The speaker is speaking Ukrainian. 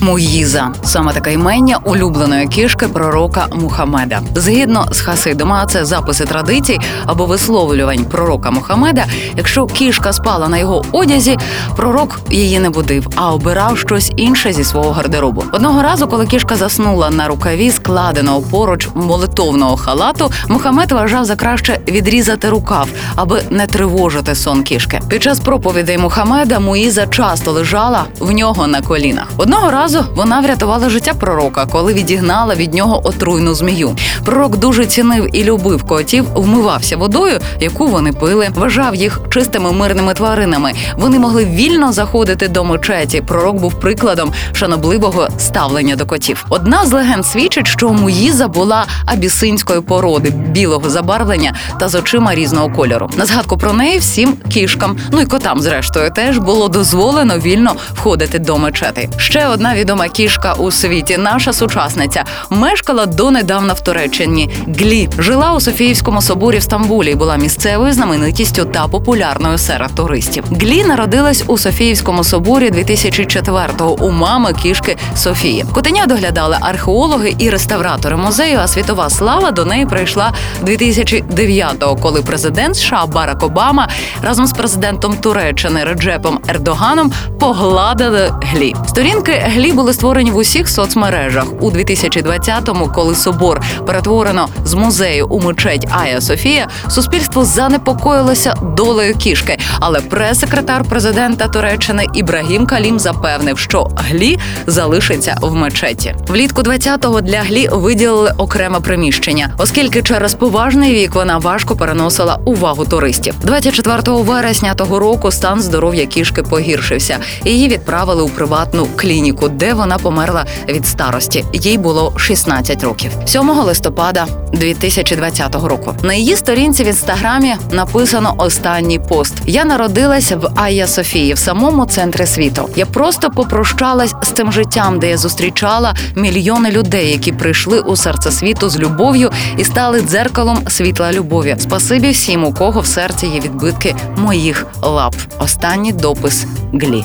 Муїза саме таке імення улюбленої кішки пророка Мухаммеда. Згідно з Хасидами, а це записи традицій або висловлювань пророка Мухаммеда. Якщо кішка спала на його одязі, пророк її не будив, а обирав щось інше зі свого гардеробу. Одного разу, коли кішка заснула на рукаві складеного поруч молитовного халату, Мухаммед вважав за краще відрізати рукав, аби не тривожити сон кішки. Під час проповідей Мухаммеда Муїза часто лежала в нього на колінах. Одного разу вона врятувала життя пророка, коли відігнала від нього отруйну змію. Пророк дуже цінив і любив котів, вмивався водою, яку вони пили, вважав їх чистими мирними тваринами. Вони могли вільно заходити до мечеті. Пророк був прикладом шанобливого ставлення до котів. Одна з легенд свідчить, що Муїза була абісинської породи, білого забарвлення та з очима різного кольору. На згадку про неї всім кішкам, ну і котам, зрештою, теж було дозволено вільно входити до мечети. Ще одна відома кішка у світі, наша сучасниця, мешкала донедавна в Туреччині. Глі жила у Софіївському соборі в Стамбулі і була місцевою знаменитістю та популярною серед туристів. Глі народилась у Софіївському соборі 2004-го у мами кішки Софії. Котеня доглядали археологи і реставратори музею. А світова слава до неї прийшла 2009-го, коли президент США Барак Обама разом з президентом Туреччини Реджепом Ердоганом погладили глі. Сторінки глі були створені в усіх соцмережах у 2020-му, коли собор перетворено з музею у мечеть Ая Софія. Суспільство занепокоїлося долею кішки, але прес-секретар президента Туреччини Ібрагім Калім запевнив, що глі залишиться в мечеті. Влітку 20-го для глі виділили окреме приміщення, оскільки через поважний вік вона важко переносила увагу туристів. 24 вересня того року стан здоров'я кішки погіршився. Її відправили у приватну клініку, де вона померла від старості. Їй було 16 років. 7 листопада 2020 року. На її сторінці в інстаграмі написано останній пост: Я народилася в Айя Софії в самому центрі світу. Я просто попрощалась з цим життям, де я зустрічала мільйони людей, які прийшли у серце світу з любов'ю і стали дзеркалом світла любові. Спасибі всім, у кого в серці є відбитки моїх лап. Останній допис Глі.